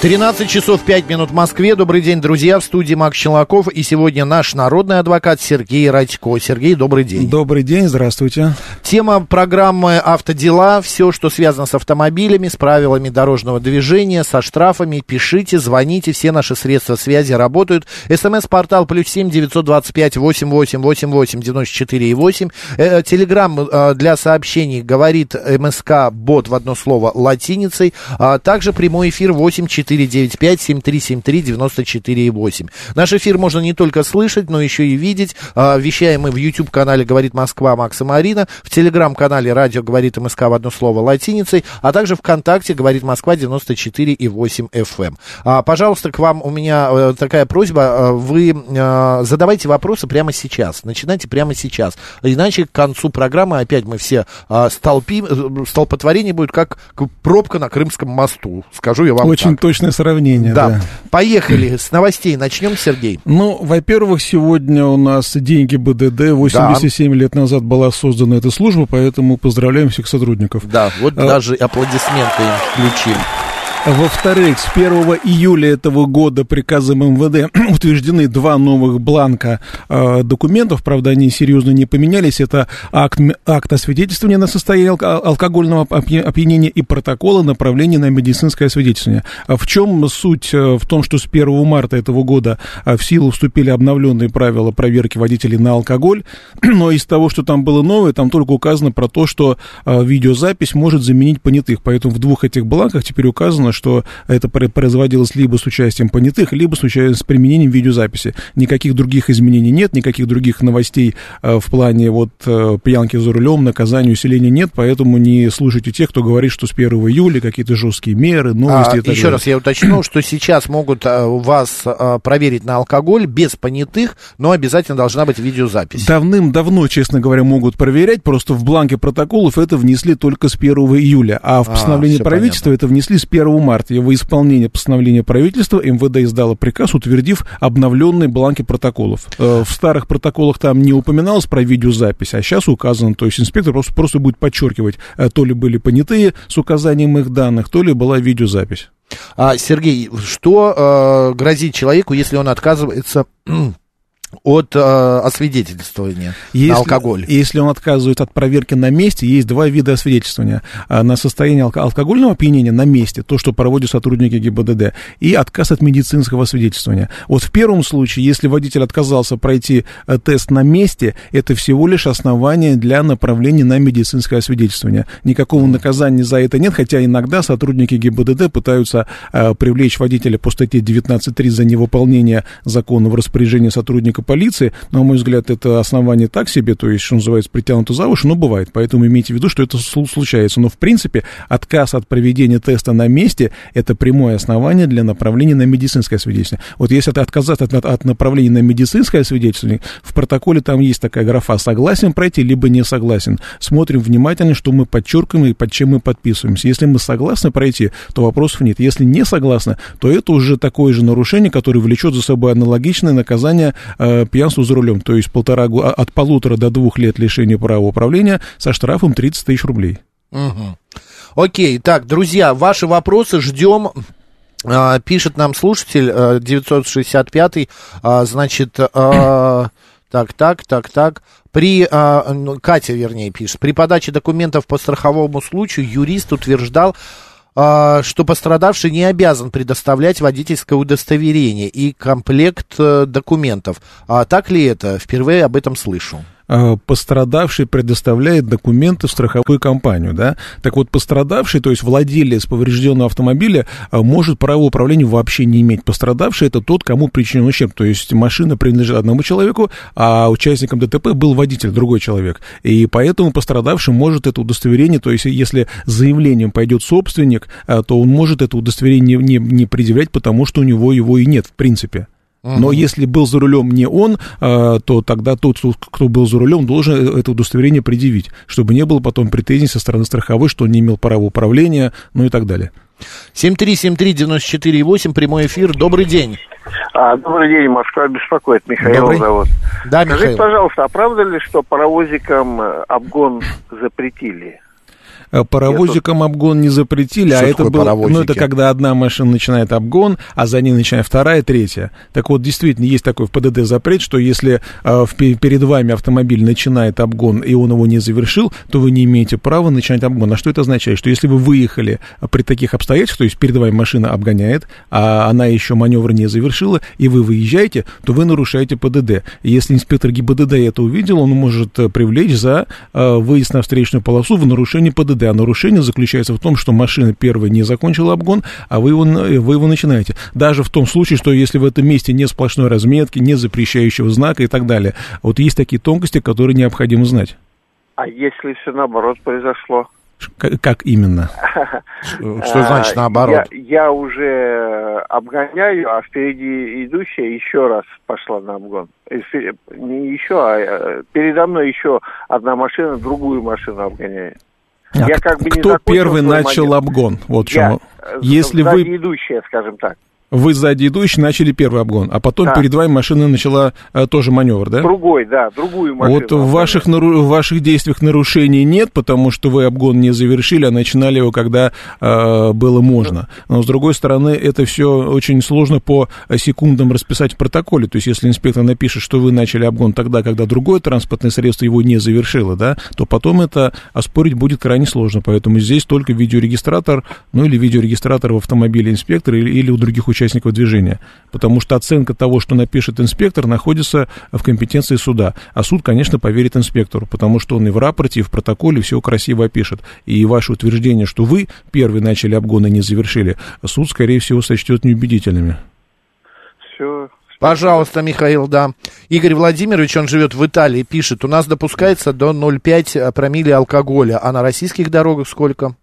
13 часов 5 минут в Москве. Добрый день, друзья. В студии Макс Челноков. И сегодня наш народный адвокат Сергей Радько. Сергей, добрый день. Добрый день, здравствуйте. Тема программы «Автодела». Все, что связано с автомобилями, с правилами дорожного движения, со штрафами. Пишите, звоните. Все наши средства связи работают. СМС-портал плюс семь девятьсот двадцать пять восемь восемь восемь восемь девяносто четыре и восемь. Э, телеграмм э, для сообщений говорит МСК бот в одно слово латиницей. А также прямой эфир восемь четыре 495-7373-94,8. Наш эфир можно не только слышать, но еще и видеть. А, вещаем мы в YouTube-канале «Говорит Москва» Макса Марина, в Телеграм-канале «Радио говорит МСК» в одно слово латиницей, а также ВКонтакте «Говорит Москва» 94,8 FM. Эм. А, пожалуйста, к вам у меня э, такая просьба. А, вы задавайте вопросы прямо сейчас. Начинайте прямо сейчас. Иначе к концу программы опять мы все столпим, э, столпотворение будет как пробка на Крымском мосту. Скажу я вам Очень так. точно точное сравнение. Да. да. Поехали. С новостей начнем, Сергей. Ну, во-первых, сегодня у нас деньги БДД. 87 да. лет назад была создана эта служба, поэтому поздравляем всех сотрудников. Да, вот а... даже аплодисменты им включили. Во-вторых, с 1 июля этого года приказом МВД утверждены два новых бланка э, документов. Правда, они серьезно не поменялись. Это акт, акт освидетельствования на состояние алкогольного опьянения и протокола направления на медицинское освидетельствование. А в чем суть? Э, в том, что с 1 марта этого года э, в силу вступили обновленные правила проверки водителей на алкоголь. Но из того, что там было новое, там только указано про то, что э, видеозапись может заменить понятых. Поэтому в двух этих бланках теперь указано, что это производилось либо с участием понятых, либо с, участием, с применением видеозаписи. Никаких других изменений нет, никаких других новостей э, в плане вот э, пьянки за рулем, наказания, усиления нет, поэтому не слушайте тех, кто говорит, что с 1 июля какие-то жесткие меры, новости а, и так Еще далее. раз я уточню, что сейчас могут э, вас проверить на алкоголь без понятых, но обязательно должна быть видеозапись. Давным-давно, честно говоря, могут проверять, просто в бланке протоколов это внесли только с 1 июля, а в постановлении а, правительства понятно. это внесли с 1 марта. И во исполнение постановления правительства МВД издало приказ, утвердив обновленные бланки протоколов. Э, в старых протоколах там не упоминалось про видеозапись, а сейчас указано, то есть инспектор просто, просто будет подчеркивать, э, то ли были понятые с указанием их данных, то ли была видеозапись. А, Сергей, что э, грозит человеку, если он отказывается от э, освидетельствования если, на алкоголь. Если он отказывает от проверки на месте, есть два вида освидетельствования. А, на состояние алко- алкогольного опьянения на месте, то, что проводят сотрудники ГИБДД, и отказ от медицинского освидетельствования. Вот в первом случае, если водитель отказался пройти э, тест на месте, это всего лишь основание для направления на медицинское освидетельствование. Никакого наказания за это нет, хотя иногда сотрудники ГИБДД пытаются э, привлечь водителя по статье 19.3 за невыполнение законного распоряжения сотрудника сотрудника полиции, на мой взгляд, это основание так себе, то есть, что называется, притянуто за уши, но бывает. Поэтому имейте в виду, что это случается. Но, в принципе, отказ от проведения теста на месте – это прямое основание для направления на медицинское свидетельство. Вот если это отказаться от, от направления на медицинское свидетельство, в протоколе там есть такая графа «согласен пройти», либо «не согласен». Смотрим внимательно, что мы подчеркиваем и под чем мы подписываемся. Если мы согласны пройти, то вопросов нет. Если не согласны, то это уже такое же нарушение, которое влечет за собой аналогичное наказание э, пьянству за рулем, то есть полтора, а, от полутора до двух лет лишения права управления со штрафом 30 тысяч рублей. Угу. Окей, так, друзья, ваши вопросы ждем. А, пишет нам слушатель 965, а, а, значит, так, так, так, так. При, Катя, вернее, пишет, при подаче документов по страховому случаю юрист утверждал, что пострадавший не обязан предоставлять водительское удостоверение и комплект э, документов. А так ли это? Впервые об этом слышу. Э, пострадавший предоставляет документы в страховую компанию, да? Так вот, пострадавший, то есть владелец поврежденного автомобиля, э, может право управления вообще не иметь. Пострадавший это тот, кому причинен ущерб, то есть машина принадлежит одному человеку, а участником ДТП был водитель, другой человек. И поэтому пострадавший может это удостоверение, то есть если заявлением пойдет собственник, э, то он может это удостоверение не, не предъявлять, потому что у него его и нет, в принципе. Но если был за рулем не он, а, то тогда тот, кто был за рулем, должен это удостоверение предъявить, чтобы не было потом претензий со стороны страховой, что он не имел права управления, ну и так далее. 7373948, прямой эфир. Добрый день. А, добрый день, Москва беспокоит. Михаил добрый. зовут. Да, Скажите, Михаил. пожалуйста, а правда ли, что паровозикам э, обгон запретили? Э, паровозикам обгон не запретили, Что а это было, ну, это когда одна машина начинает обгон, а за ней начинает вторая, третья. Так вот, действительно, есть такой в ПДД запрет, что если э, в, перед вами автомобиль начинает обгон, и он его не завершил, то вы не имеете права начинать обгон. А что это означает? Что если вы выехали при таких обстоятельствах, то есть перед вами машина обгоняет, а она еще маневр не завершила, и вы выезжаете, то вы нарушаете ПДД. И если инспектор ГИБДД это увидел, он может э, привлечь за э, выезд на встречную полосу в нарушении ПДД. ПДД, а нарушение заключается в том, что машина первая не закончила обгон, а вы его, вы его начинаете. Даже в том случае, что если в этом месте нет сплошной разметки, нет запрещающего знака и так далее. Вот есть такие тонкости, которые необходимо знать. А если все наоборот произошло? Как, как именно? Что значит наоборот? Я, я уже обгоняю, а впереди идущая еще раз пошла на обгон. Не еще, а э, передо мной еще одна машина другую машину обгоняет. А я как бы кто первый начал момент. обгон? Вот чем. Я, Если вы... идущая, скажем так. Вы сзади идущий начали первый обгон, а потом да. перед вами машина начала а, тоже маневр, да? Другой, да, другую машину. Вот в ваших, нару... в ваших действиях нарушений нет, потому что вы обгон не завершили, а начинали его, когда а, было можно. Но, с другой стороны, это все очень сложно по секундам расписать в протоколе. То есть, если инспектор напишет, что вы начали обгон тогда, когда другое транспортное средство его не завершило, да, то потом это оспорить будет крайне сложно. Поэтому здесь только видеорегистратор, ну или видеорегистратор в автомобиле инспектора или, или у других участников участников движения, потому что оценка того, что напишет инспектор, находится в компетенции суда. А суд, конечно, поверит инспектору, потому что он и в рапорте, и в протоколе все красиво опишет. И ваше утверждение, что вы первый начали обгон и не завершили, суд, скорее всего, сочтет неубедительными. Все, Пожалуйста, Михаил, да. Игорь Владимирович, он живет в Италии, пишет, у нас допускается до 0,5 промилле алкоголя, а на российских дорогах сколько?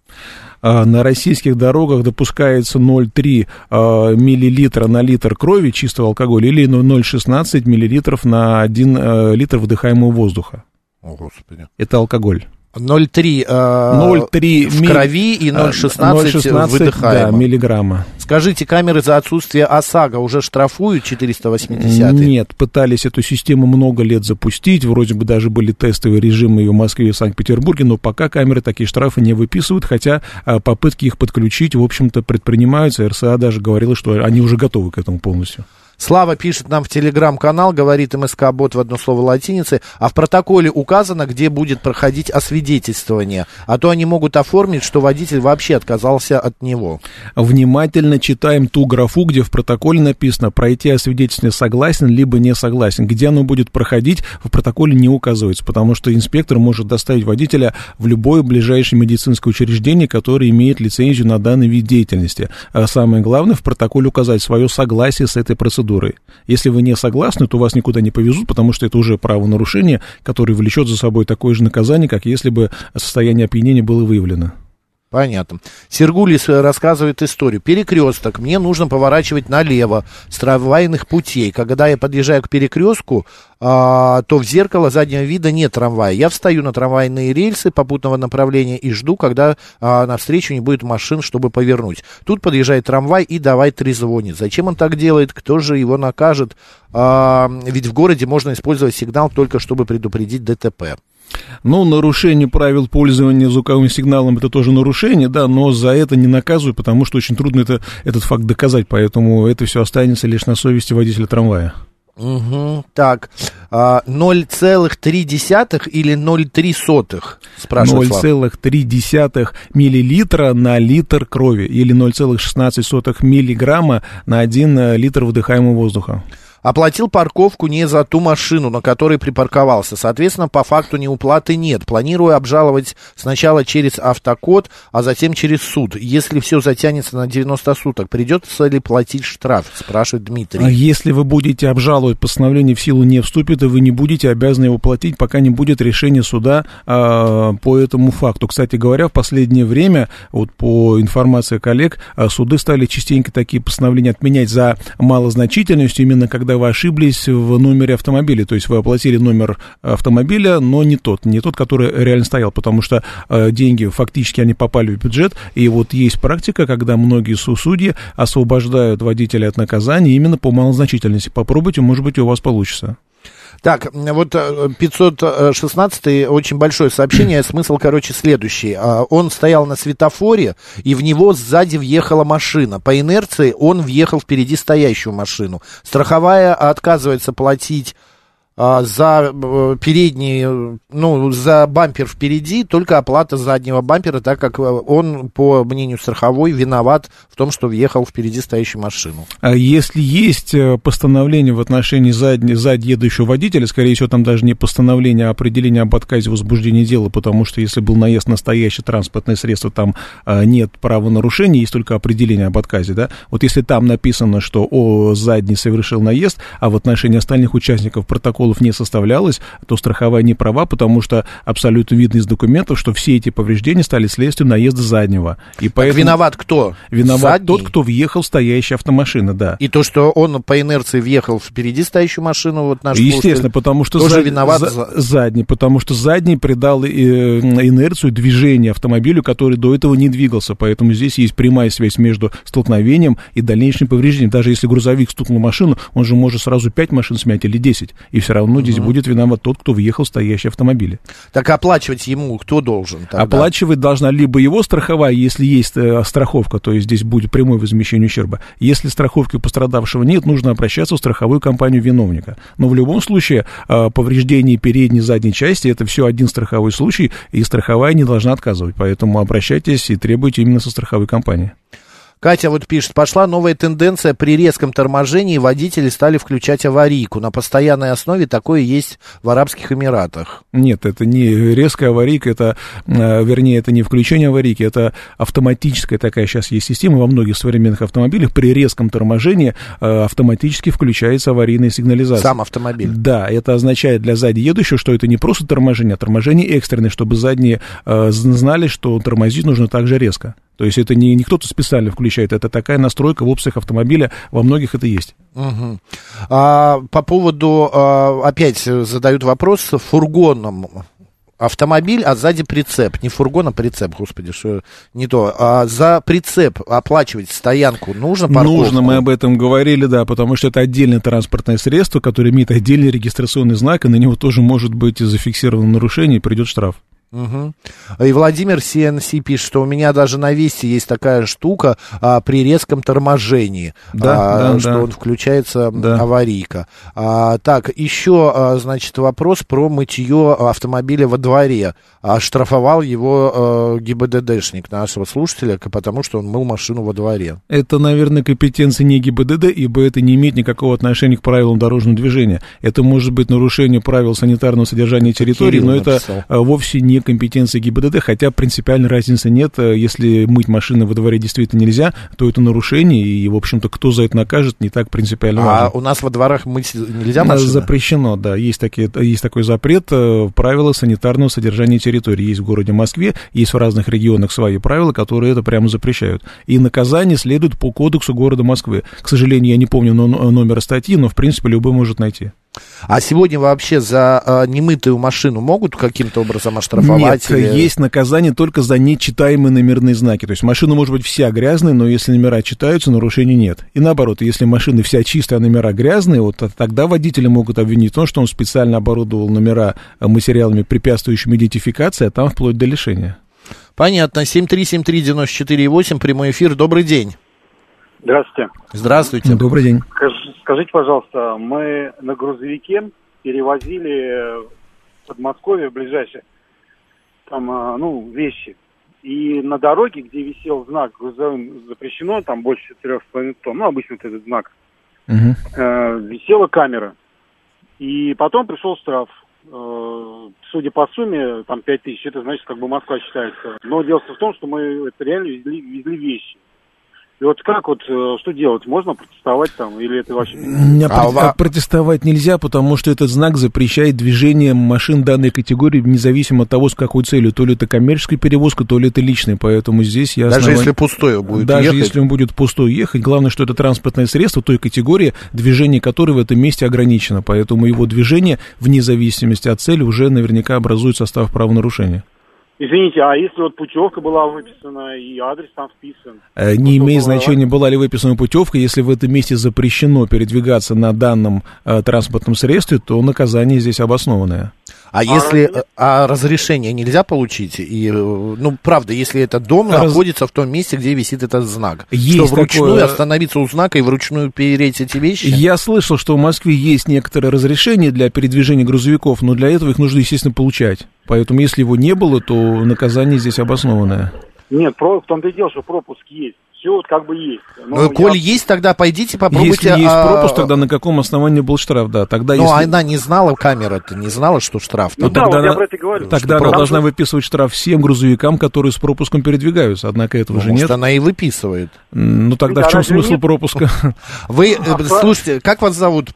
А, на российских дорогах допускается 0,3 а, миллилитра на литр крови чистого алкоголя или 0,16 миллилитров на 1 э, литр вдыхаемого воздуха. О, Господи. Это алкоголь. 0,3 э, в крови и 0,16 выдыхаемо. Да, миллиграмма. Скажите, камеры за отсутствие ОСАГО уже штрафуют 480 Нет, пытались эту систему много лет запустить, вроде бы даже были тестовые режимы и в Москве, и в Санкт-Петербурге, но пока камеры такие штрафы не выписывают, хотя а, попытки их подключить, в общем-то, предпринимаются. РСА даже говорила, что они уже готовы к этому полностью. Слава пишет нам в телеграм-канал, говорит МСК Бот в одно слово латиницы, а в протоколе указано, где будет проходить освидетельствование, а то они могут оформить, что водитель вообще отказался от него. Внимательно читаем ту графу, где в протоколе написано пройти освидетельствование согласен, либо не согласен. Где оно будет проходить, в протоколе не указывается, потому что инспектор может доставить водителя в любое ближайшее медицинское учреждение, которое имеет лицензию на данный вид деятельности. А самое главное, в протоколе указать свое согласие с этой процедурой процедурой. Если вы не согласны, то вас никуда не повезут, потому что это уже правонарушение, которое влечет за собой такое же наказание, как если бы состояние опьянения было выявлено. Понятно. Сергулис рассказывает историю. Перекресток. Мне нужно поворачивать налево с трамвайных путей. Когда я подъезжаю к перекрестку, а, то в зеркало заднего вида нет трамвая. Я встаю на трамвайные рельсы попутного направления и жду, когда а, навстречу не будет машин, чтобы повернуть. Тут подъезжает трамвай и давай трезвонит. Зачем он так делает? Кто же его накажет? А, ведь в городе можно использовать сигнал только чтобы предупредить ДТП. Ну, нарушение правил пользования звуковым сигналом это тоже нарушение, да, но за это не наказывают, потому что очень трудно это, этот факт доказать, поэтому это все останется лишь на совести водителя трамвая. Угу, так, а, 0,3 или 0,3 спрашивает 0,3 миллилитра на литр крови или 0,16 миллиграмма на 1 литр вдыхаемого воздуха. Оплатил парковку не за ту машину, на которой припарковался. Соответственно, по факту неуплаты нет. Планирую обжаловать сначала через автокод, а затем через суд. Если все затянется на 90 суток, придется ли платить штраф? Спрашивает Дмитрий. А если вы будете обжаловать, постановление в силу не вступит, и вы не будете обязаны его платить, пока не будет решения суда а, по этому факту. Кстати говоря, в последнее время, вот по информации коллег, а, суды стали частенько такие постановления отменять за малозначительностью, именно когда вы ошиблись в номере автомобиля, то есть вы оплатили номер автомобиля, но не тот, не тот, который реально стоял, потому что э, деньги фактически они попали в бюджет, и вот есть практика, когда многие судьи освобождают водителя от наказания именно по малозначительности. Попробуйте, может быть, у вас получится. Так, вот 516 э, очень большое сообщение, смысл, короче, следующий. А, он стоял на светофоре, и в него сзади въехала машина. По инерции он въехал впереди стоящую машину. Страховая отказывается платить за э, передний, ну, за бампер впереди, только оплата заднего бампера, так как э, он, по мнению страховой, виноват в том, что въехал впереди стоящую машину. А если есть э, постановление в отношении задней, сзади едущего водителя, скорее всего, там даже не постановление, а определение об отказе возбуждения дела, потому что если был наезд на настоящее транспортное средство, там нет правонарушения, есть только определение об отказе, да? Вот если там написано, что о, задний совершил наезд, а в отношении остальных участников протокола протоколов не составлялось, то страховая не права, потому что абсолютно видно из документов, что все эти повреждения стали следствием наезда заднего. И поэтому... виноват кто? Виноват Задний? тот, кто въехал в стоящая автомашина, да. И то, что он по инерции въехал впереди стоящую машину, вот наш Естественно, потому что тоже зад... виноват за... задний, потому что задний придал э, инерцию движения автомобилю, который до этого не двигался, поэтому здесь есть прямая связь между столкновением и дальнейшим повреждением. Даже если грузовик стукнул машину, он же может сразу 5 машин смять или 10, и все равно здесь угу. будет виноват тот, кто въехал в стоящий автомобиль. Так оплачивать ему кто должен? Тогда? Оплачивать должна либо его страховая, если есть э, страховка, то есть здесь будет прямое возмещение ущерба. Если страховки у пострадавшего нет, нужно обращаться в страховую компанию виновника. Но в любом случае э, повреждение передней и задней части это все один страховой случай, и страховая не должна отказывать. Поэтому обращайтесь и требуйте именно со страховой компании. Катя вот пишет, пошла новая тенденция, при резком торможении водители стали включать аварийку. На постоянной основе такое есть в Арабских Эмиратах. Нет, это не резкая аварийка, это, э, вернее, это не включение аварийки, это автоматическая такая сейчас есть система во многих современных автомобилях. При резком торможении э, автоматически включается аварийная сигнализация. Сам автомобиль. Да, это означает для сзади едущего, что это не просто торможение, а торможение экстренное, чтобы задние э, знали, что тормозить нужно также резко. То есть это не, не кто-то специально включает, это такая настройка в опциях автомобиля, во многих это есть. Угу. А, по поводу, а, опять задают вопрос, фургоном автомобиль, а сзади прицеп. Не фургон, а прицеп, господи, что не то. А за прицеп оплачивать стоянку нужно парковку? Нужно, мы об этом говорили, да, потому что это отдельное транспортное средство, которое имеет отдельный регистрационный знак, и на него тоже может быть зафиксировано нарушение, и придет штраф. Угу. И Владимир CNC пишет, что у меня даже на Весте есть такая штука а, при резком торможении, да, а, да, что да. он включается да. аварийка. А, так, еще, а, значит, вопрос про мытье автомобиля во дворе. А, штрафовал его а, ГИБДДшник нашего слушателя, потому что он мыл машину во дворе. Это, наверное, компетенция не ГИБДД, ибо это не имеет никакого отношения к правилам дорожного движения. Это может быть нарушение правил санитарного содержания территории, Кирилл но написал. это вовсе не компетенции ГИБДД, хотя принципиальной разницы нет. Э, если мыть машины во дворе действительно нельзя, то это нарушение, и, в общем-то, кто за это накажет, не так принципиально а важно. А у нас во дворах мыть нельзя машины? Запрещено, да. Есть, такие, есть такой запрет, э, правила санитарного содержания территории. Есть в городе Москве, есть в разных регионах свои правила, которые это прямо запрещают. И наказание следует по кодексу города Москвы. К сожалению, я не помню номера статьи, но, в принципе, любой может найти. А сегодня вообще за э, немытую машину могут каким-то образом оштрафовать? Нет, или... есть наказание только за нечитаемые номерные знаки. То есть машина может быть вся грязная, но если номера читаются, нарушений нет. И наоборот, если машина вся чистая, а номера грязные, вот тогда водители могут обвинить в том, что он специально оборудовал номера материалами, препятствующими идентификации, а там вплоть до лишения. Понятно. 7373948, прямой эфир. Добрый день. Здравствуйте. Здравствуйте. Добрый день. Скажите, пожалуйста, мы на грузовике перевозили в Подмосковье, в ближайшее, там, а, ну, вещи. И на дороге, где висел знак грузовым запрещено, там больше 4,5 тонн, ну, обычно этот знак Мгм. э, висела камера. И потом пришел штраф. Э, судя по сумме, там 5 тысяч, это значит, как бы Москва считается. Но дело в том, что мы это реально везли, везли вещи. И вот как вот, э, что делать? Можно протестовать там, или это вообще... А ва- а протестовать нельзя, потому что этот знак запрещает движение машин данной категории, независимо от того, с какой целью. То ли это коммерческая перевозка, то ли это личная. Поэтому здесь я Даже основан- если пустое будет Даже ехать. если он будет пустой ехать, главное, что это транспортное средство той категории, движение которой в этом месте ограничено. Поэтому его движение, вне зависимости от цели, уже наверняка образует состав правонарушения. Извините, а если вот путевка была выписана и адрес там вписан? Э, Не имеет значения, была ли выписана путевка, если в этом месте запрещено передвигаться на данном э, транспортном средстве, то наказание здесь обоснованное. А если э, а разрешение нельзя получить? И, э, ну, правда, если этот дом Раз- находится в том месте, где висит этот знак. Есть что вручную такое- остановиться у знака и вручную переть эти вещи? Я слышал, что в Москве есть некоторые разрешения для передвижения грузовиков, но для этого их нужно, естественно, получать. Поэтому, если его не было, то наказание здесь обоснованное. Нет, в том-то и дело, что пропуск есть. Все вот как бы есть. Но Ну, я- коль есть, тогда пойдите попробуйте. Если есть а, пропуск, тогда на каком основании был штраф, да. Тогда Ну, если... она не знала, камера-то не знала, что штраф. Ну да, тогда вот я она- про это говорю. Тогда она должна выписывать штраф всем грузовикам, которые с пропуском передвигаются. Однако этого Ну, же может, нет. она и выписывает. Ну тогда Да, в чем смысл нет? пропуска? Вы, э, А, слушайте, как вас зовут?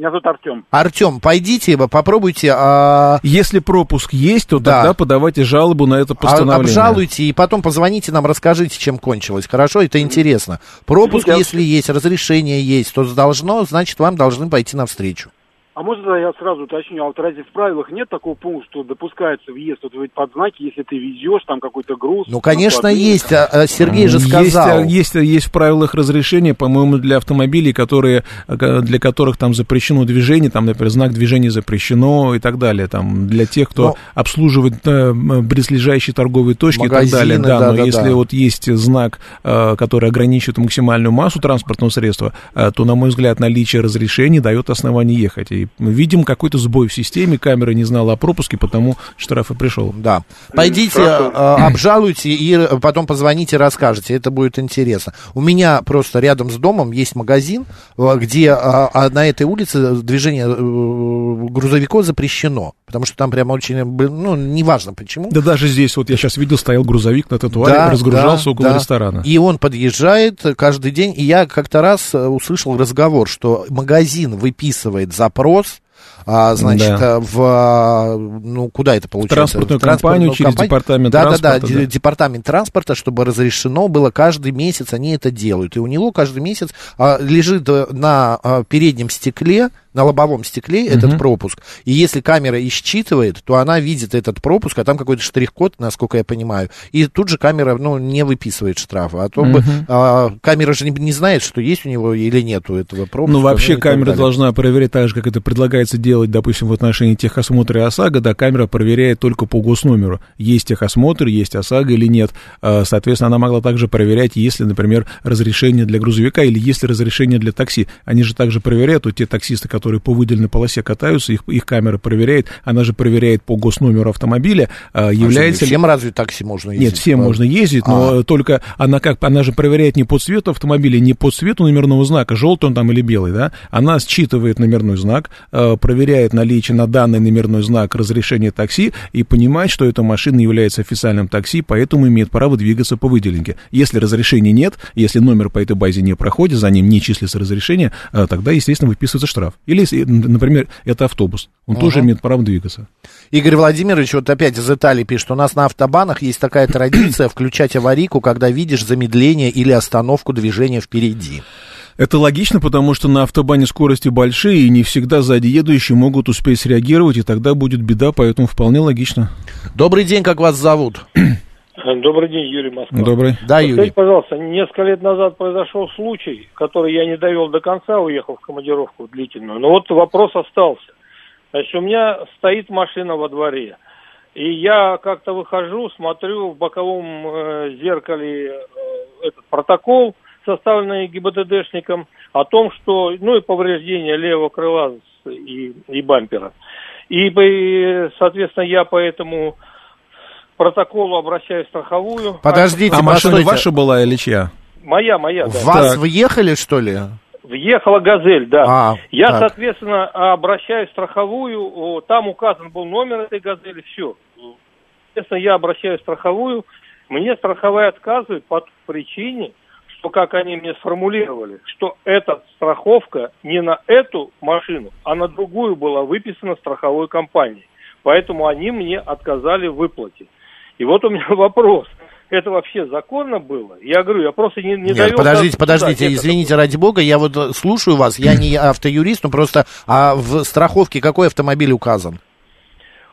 Меня зовут Артем. Артем, пойдите, попробуйте, а, Если пропуск есть, то Да. тогда подавайте жалобу на это а- постановление. обжалуйте и потом позвоните нам, расскажите, чем кончилось. Хорошо, это интересно. Пропуск, а- если есть, разрешение есть, то должно, значит, вам должны пойти навстречу. А можно я сразу уточню, а вот разве в правилах нет такого пункта, что допускается въезд вот под знаки, если ты везешь там какой-то груз? Ну, конечно, складные? есть. а, а, Сергей же Есть, сказал. а, Есть, есть в правилах разрешения, по-моему, для автомобилей, которые, для которых там запрещено движение, там, например, знак движения запрещено и так далее. Там, для тех, кто Ну, обслуживает э, близлежащие торговые точки и так Магазины, далее. Да, да, но да, если да. вот есть знак, э, который ограничивает максимальную массу транспортного средства, э, то, на мой взгляд, наличие разрешения дает основание ехать. И мы видим какой-то сбой в системе, камера не знала о пропуске, потому штраф и пришел. Да. Пойдите, хорошо. а, обжалуйте и э, потом позвоните, расскажете. Это будет интересно. У меня просто рядом с домом есть магазин, э, где а, а на этой улице движение э, грузовиков запрещено. Потому что там прямо очень, ну, неважно почему. Да даже здесь, вот я сейчас видел, стоял грузовик на тротуаре, Да, разгружался да, около да. ресторана. И он подъезжает каждый день. И я как-то раз э, услышал разговор, что магазин выписывает запрос, а, значит, Да. э, в, ну, куда это получается? транспортную В транспортную компанию через компанию. департамент да, Да, транспорта, да, да. департамент транспорта, чтобы разрешено было каждый месяц, они это делают. И у него каждый месяц а, лежит э, на а, переднем стекле, на лобовом стекле этот пропуск. И если камера и считывает, то она видит этот пропуск, а там какой-то штрих-код, насколько я понимаю. И тут же камера, ну, не выписывает штрафа. А то бы а, камера же не, не знает, что есть у него или нет у этого пропуска. Ну, вообще так камера должна проверять так же, как это предлагается делать, допустим, в отношении техосмотра и ОСАГО, да, камера проверяет только по госномеру, есть техосмотр, есть ОСАГО или нет. А, Соответственно, она могла также проверять, есть ли, например, разрешение для грузовика или есть ли разрешение для такси. Они же также проверяют, вот те таксисты, которые по выделенной полосе катаются, их, их камера проверяет, она же проверяет по госномеру автомобиля, а, А является ли... Всем разве такси можно ездить? Нет, всем По- можно ездить, но А. только она как, она же проверяет не по цвету автомобиля, не по цвету номерного знака, желтый он там или белый, да, она считывает номерной знак, проверяет наличие на данный номерной знак разрешения такси и понимает, что эта машина является официальным такси, поэтому имеет право двигаться по выделенке. Если разрешения нет, если номер по этой базе не проходит, за ним не числится разрешение, э, тогда, естественно, выписывается штраф. Или, н- например, это автобус, он тоже имеет право двигаться. Игорь Владимирович вот опять из Италии пишет, у нас на автобанах есть такая традиция включать аварийку, когда видишь замедление или остановку движения впереди. Это логично, потому что на автобане скорости большие, и не всегда сзади едущие могут успеть среагировать, и тогда будет беда, поэтому вполне логично. Добрый день, как вас зовут? Добрый день, Юрий Москва. Добрый. Да, Вот Юрий. Скажите, пожалуйста, несколько лет назад произошел случай, который я не довел до конца, уехал в командировку длительную. Но вот вопрос остался. Значит, у меня стоит машина во дворе. И я как-то выхожу, смотрю в боковом э, зеркале э, этот протокол, составленный ГИБДДшником, о том, что, ну и повреждение левого крыла и, и бампера. И, соответственно, я по этому протоколу обращаюсь в страховую. Подождите, А машина постойте. ваша была или чья? Моя, моя, да. Вас Так. въехали, что ли? Въехала «Газель», да. А, Я, так. соответственно, обращаюсь в страховую, там указан был номер этой «Газели», все. Соответственно, я обращаюсь в страховую, мне страховая отказывает по той причине, что, как они мне сформулировали, что эта страховка не на эту машину, а на другую была выписана страховой компанией. Поэтому они мне отказали в выплате. И вот у меня вопрос. Это вообще законно было? Я говорю, я просто не, не Нет, довел подождите, до- подождите, извините, ради бога, я вот э, слушаю вас, я не автоюрист, но просто а в страховке какой автомобиль указан?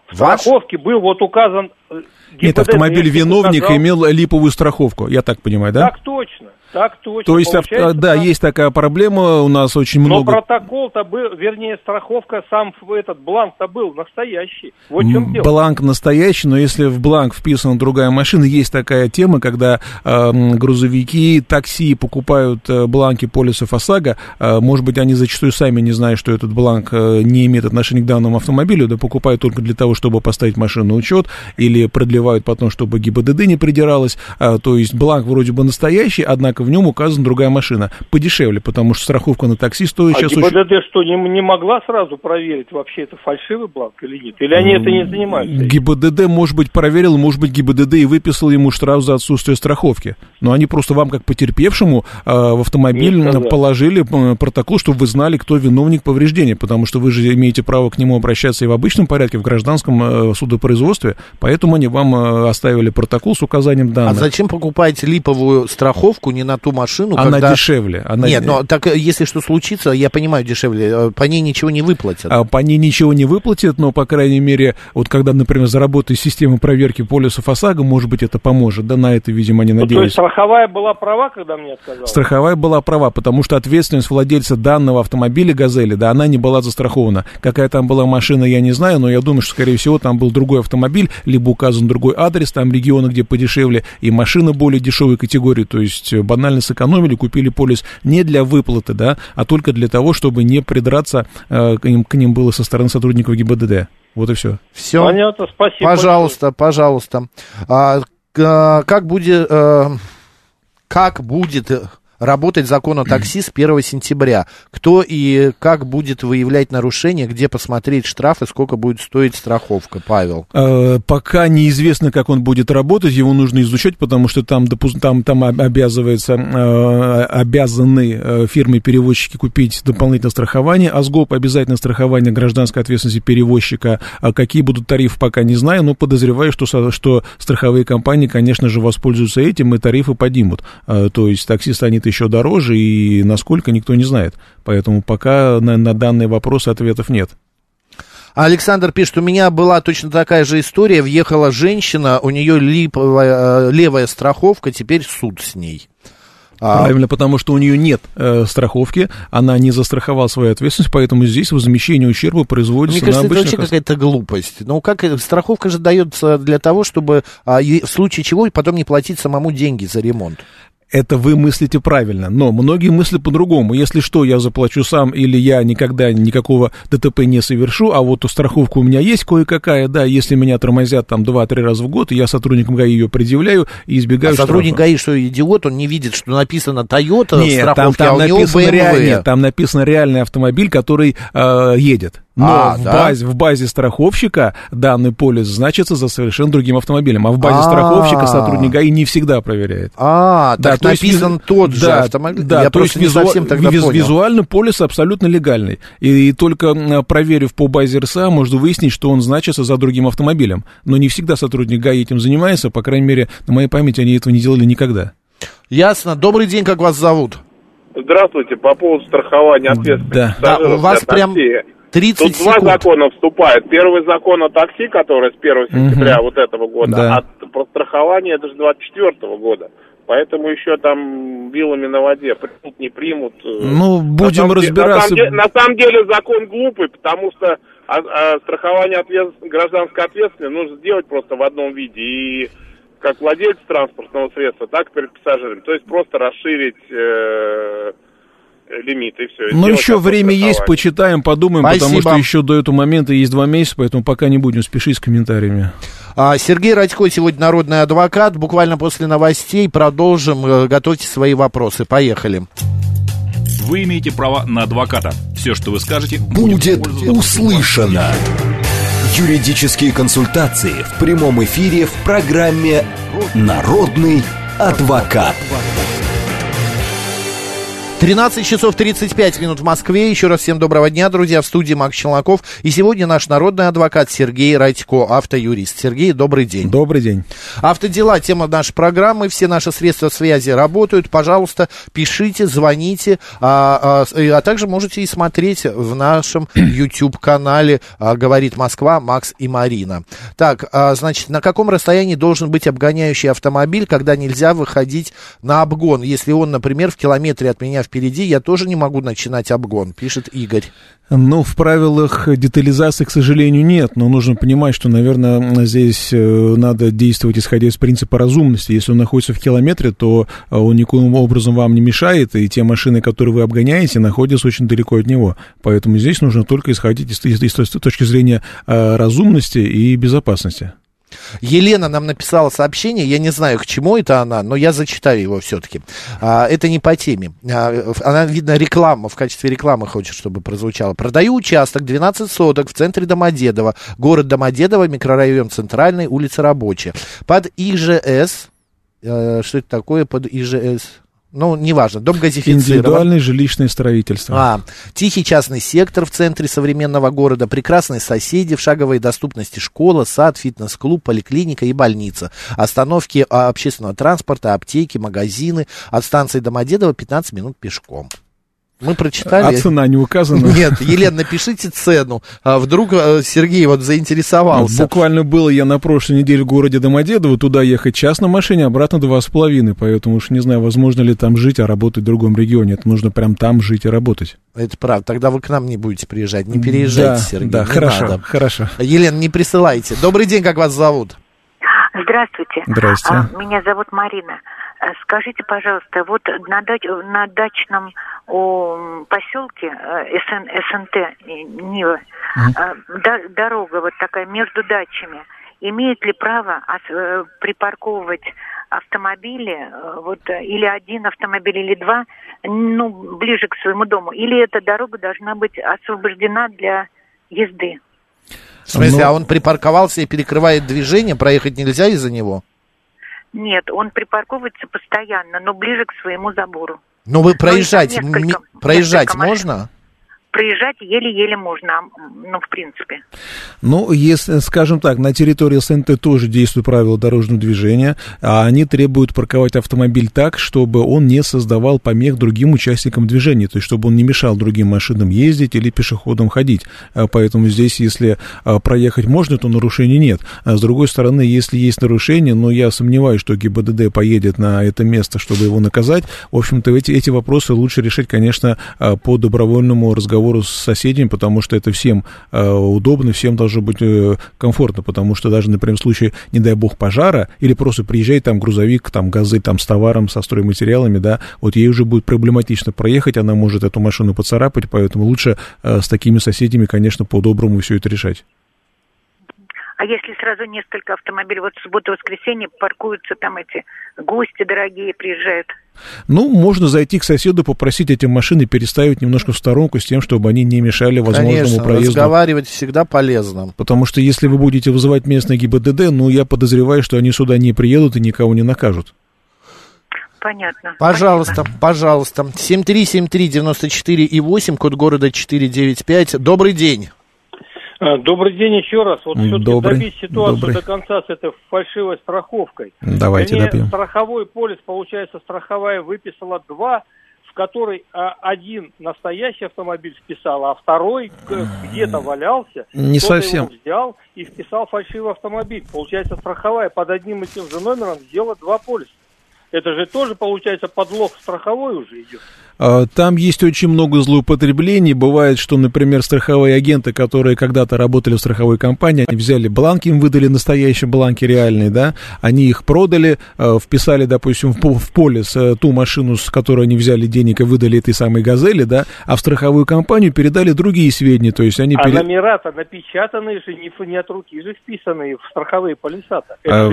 В страховке был вот указан... э, Нет, автомобиль мне виновник указал. имел липовую страховку, я так понимаю, да? Так точно, так точно. То есть, Получается, да, так. есть такая проблема, у нас очень Но много... протокол-то был, вернее, страховка, сам этот бланк-то был настоящий. Вот в чем дело. Бланк настоящий, но если в бланк вписана другая машина, есть такая тема, когда э, грузовики, такси покупают э, бланки полисов ОСАГО, э, может быть, они зачастую сами не знают, что этот бланк э, не имеет отношения к данному автомобилю, да покупают только для того, чтобы поставить машину на учет, или продлевают потом, чтобы ГИБДД не придиралась, Э, то есть бланк вроде бы настоящий, однако в нем указана другая машина, подешевле, потому что страховка на такси стоит А сейчас очень... ГИБДД что, не, не могла сразу проверить, вообще это фальшивый бланк или нет? Или они это не занимаются? ГИБДД, может быть, проверил, может быть, ГИБДД и выписал ему штраф за отсутствие страховки. Но они просто вам, как потерпевшему, э, в автомобиль положили э, протокол, чтобы вы знали, кто виновник повреждения, потому что вы же имеете право к нему обращаться и в обычном порядке, в гражданском э, судопроизводстве, поэтому они вам э, оставили протокол с указанием А данных. зачем покупать липовую страховку не на ту машину, Она когда... дешевле. Она... Нет, но так э, если что случится, я понимаю, дешевле, э, по ней ничего не выплатят. А по ней ничего не выплатят, но, по крайней мере, вот когда, например, заработает система проверки полисов ОСАГО, может быть, это поможет. Да, на это, видимо, они Ну, то есть страховая была права, когда мне отказала? Страховая была права, потому что ответственность владельца данного автомобиля «Газели», да, она не была застрахована. Какая там была машина, я не знаю, но я думаю, что, скорее всего, там был другой автомобиль, либо указан другой адрес, там регионы, где подешевле, и машина более дешевой категории, то есть э, банально сэкономили, купили полис не для выплаты, да, а только для того, чтобы не придраться э, к, ним, к ним было со стороны сотрудников ГИБДД. Вот и все. Все, Понятно, спасибо. пожалуйста, пожалуйста. А, а, как будет, э, как будет э, работать закон о такси с 1 сентября? Кто и как будет выявлять нарушения, где посмотреть штрафы, сколько будет стоить страховка, Павел? Э, Пока неизвестно, как он будет работать, его нужно изучать, потому что там, допу- там, там об- обязывается, э, обязаны э, фирмы-перевозчики купить дополнительное страхование, АСГОП, обязательное страхование гражданской ответственности перевозчика. А какие будут тарифы, пока не знаю, но подозреваю, что, что страховые компании, конечно же, воспользуются этим и тарифы поднимут. То есть такси станет еще дороже, и насколько, никто не знает. Поэтому пока на, на данный вопрос ответов нет. Александр пишет, у меня была точно такая же история, въехала женщина, у нее липовая, э, левая страховка, теперь суд с ней. А, Правильно, потому что у нее нет э, страховки, она не застраховала свою ответственность, поэтому здесь возмещение ущерба производится Мне кажется, на это вообще какая-то глупость. Ну, как страховка же дается для того, чтобы а, и в случае чего потом не платить самому деньги за ремонт. Это вы мыслите правильно, но многие мыслят по-другому. Если что, я заплачу сам, или я никогда никакого ДТП не совершу, а вот страховка у меня есть кое-какая, да, если меня тормозят там 2-3 раза в год, я сотрудникам ГАИ ее предъявляю и избегаю А сотрудник штрафа. ГАИ, что идиот, он не видит, что написано Toyota в Нет, там, страховке, а там, у него написано BMW. реаль- нет, там написано реальный автомобиль, который э, едет. Но А, в, да? базе, в базе страховщика данный полис значится за совершенно другим автомобилем. А в базе А. страховщика сотрудник ГАИ не всегда проверяет. А, Да, так то есть написан визу- тот же да, автомобиль. Да, Я то есть тогда виз- визуально полис абсолютно легальный. И, только м, проверив по базе РСА, можно выяснить, что он значится за другим автомобилем. Но не всегда сотрудник ГАИ этим занимается, по крайней мере, на моей памяти они этого не делали никогда. Ясно. Добрый день, как вас зовут? Здравствуйте, по поводу страхования ответственности Да. Да, у вас прям такси. 30 Тут два секунд. закона вступают. Первый закон о такси, который с 1 сентября вот этого года, Да. а про страхование это же 24 года. Поэтому еще там вилами на воде примут, не примут. э. Ну, На будем де- разбираться. На самом, де- на самом деле закон глупый, потому что а- а страхование ответ- гражданской ответственности нужно сделать просто в одном виде. И как владелец транспортного средства, так и перед пассажирами. То есть просто расширить э, лимит и все. Но еще время есть, почитаем, подумаем, потому Спасибо. что еще до этого момента есть два месяца, поэтому пока не будем спешить с комментариями. А, Сергей Радько сегодня народный адвокат. Буквально после новостей продолжим. Э, Готовьте свои вопросы. Поехали. Вы имеете право на адвоката. Все, что вы скажете, будет услышано. Юридические консультации в прямом эфире в программе «Народный адвокат». 13 часов 35 минут в Москве. Еще раз всем доброго дня, друзья. В студии Макс Челноков. И сегодня наш народный адвокат Сергей Радько, автоюрист. Сергей, добрый день. Добрый день. Автодела, тема нашей программы. Все наши средства связи работают. Пожалуйста, пишите, звоните. А, а, а также можете и смотреть в нашем YouTube-канале а, «Говорит Москва» Макс и Марина. Так, а, значит, на каком расстоянии должен быть обгоняющий автомобиль, когда нельзя выходить на обгон? Если он, например, в километре от меня впереди, я тоже не могу начинать обгон, пишет Игорь. Ну, в правилах детализации, к сожалению, нет, но нужно понимать, что, наверное, здесь э, надо действовать исходя из принципа разумности. Если он находится в километре, то э, он никаким образом вам не мешает, и те машины, которые вы обгоняете, находятся очень далеко от него. Поэтому здесь нужно только исходить из, из, из точки зрения э, разумности и безопасности. Елена нам написала сообщение, я не знаю, к чему это она, но я зачитаю его все-таки. А, это не по теме. А, она, видно, реклама, в качестве рекламы хочет, чтобы прозвучало. Продаю участок 12 соток в центре Домодедово, город Домодедово, микрорайон Центральный, улица Рабочая. Под ИЖС, э, что это такое под ИЖС? Ну, неважно, дом газифицирован. Индивидуальное жилищное строительство. А, тихий частный сектор в центре современного города, прекрасные соседи в шаговой доступности школа, сад, фитнес-клуб, поликлиника и больница. Остановки а, общественного транспорта, аптеки, магазины. От станции Домодедово 15 минут пешком. Мы прочитали. А цена не указана? Нет, Елена, напишите цену. А вдруг э, Сергей вот заинтересовался. Буквально было я на прошлой неделе в городе Домодедово, туда ехать час на машине, обратно два с половиной, поэтому уж не знаю, возможно ли там жить, а работать в другом регионе. Это нужно прям там жить и работать. Это правда. Тогда вы к нам не будете приезжать. Не переезжайте, да, Сергей. Да, хорошо, надо. хорошо. Елена, не присылайте. Добрый день, как вас зовут? Здравствуйте. Здравствуйте. А, меня зовут Марина. Э, скажите, пожалуйста, вот на, дач, на дачном о, поселке э, СН, СНТ Нива mm-hmm. дорога вот такая между дачами. Имеет ли право припарковывать автомобили, вот, или один автомобиль, или два, ну, ближе к своему дому? Или эта дорога должна быть освобождена для езды? В смысле, Но... а он припарковался и перекрывает движение, проехать нельзя из-за него? Нет, он припарковывается постоянно, но ближе к своему забору. Ну вы проезжать, несколько, проезжать несколько можно? Проезжать еле-еле можно, ну, в принципе. Ну, если, скажем так, на территории СНТ тоже действуют правила дорожного движения, а они требуют парковать автомобиль так, чтобы он не создавал помех другим участникам движения, то есть чтобы он не мешал другим машинам ездить или пешеходам ходить. А поэтому здесь, если а, проехать можно, то нарушений нет. А с другой стороны, если есть нарушение, но я сомневаюсь, что ГИБДД поедет на это место, чтобы его наказать, в общем-то, эти, эти вопросы лучше решить, конечно, по добровольному разговору разговору с соседями, потому что это всем э, удобно, всем должно быть э, комфортно, потому что даже, например, в случае, не дай бог, пожара, или просто приезжает там грузовик, там газы, там с товаром, со стройматериалами, да, вот ей уже будет проблематично проехать, она может эту машину поцарапать, поэтому лучше э, с такими соседями, конечно, по-доброму все это решать. А если сразу несколько автомобилей, вот в субботу воскресенье паркуются там эти гости дорогие, приезжают? Ну, можно зайти к соседу, попросить эти машины переставить немножко в сторонку с тем, чтобы они не мешали возможному Конечно, проезду. разговаривать всегда полезно. Потому что если вы будете вызывать местные ГИБДД, ну, я подозреваю, что они сюда не приедут и никого не накажут. Понятно. Пожалуйста, Спасибо. пожалуйста. 7373948 и 8, код города 495. Добрый день. Э, добрый день еще раз. Вот все-таки добрый, добить ситуацию добрый. до конца с этой фальшивой страховкой. Давайте Мне добьем. страховой полис, получается, страховая выписала два, в который а, один настоящий автомобиль вписал, а второй где-то валялся. Не совсем. его взял и вписал фальшивый автомобиль. Получается, страховая под одним и тем же номером сделала два полиса. Это же тоже, получается, подлог страховой уже идет. А, там есть очень много злоупотреблений. Бывает, что, например, страховые агенты, которые когда-то работали в страховой компании, они взяли бланки, им выдали настоящие бланки реальные, да, они их продали, а, вписали, допустим, в полис э, ту машину, с которой они взяли денег и выдали этой самой «Газели», да, а в страховую компанию передали другие сведения, то есть они... А перед... номера-то напечатанные же, не, не от руки же вписанные в страховые полиса-то. А,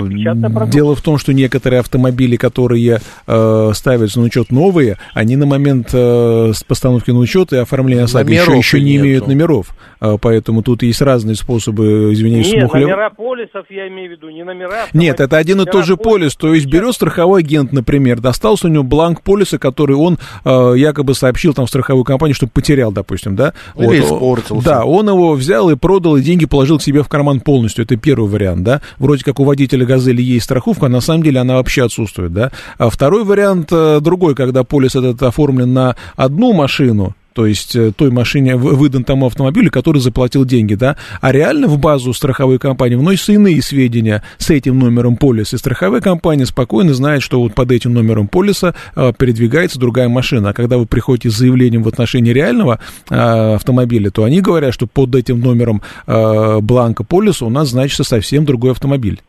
дело в том, что некоторые автомобили, которые э, ставятся на учет новые, они на момент момент э, с постановки на учет и оформления ОСАГО еще, еще не нету. имеют номеров. А, Поэтому тут есть разные способы, извиняюсь, Нет, смухлев- номера полисов я имею в виду, не номера. Нет, это один и тот же полис. То есть берет страховой агент, например, достался у него бланк полиса, который он э, якобы сообщил там в страховую компанию, что потерял, допустим, да? Или Вот, испортился. Да, он его взял и продал, и деньги положил к себе в карман полностью. Это первый вариант, да? Вроде как у водителя «Газели» есть страховка, а на самом деле она вообще отсутствует, да? А второй вариант э, другой, когда полис этот оформлен на одну машину, то есть э, той машине выдан тому автомобилю, который заплатил деньги, да, а реально в базу страховой компании вносятся иные сведения с этим номером полиса, и страховая компания спокойно знает, что вот под этим номером полиса э, передвигается другая машина, а когда вы приходите с заявлением в отношении реального э, автомобиля, то они говорят, что под этим номером бланка полиса у нас значится совсем другой автомобиль.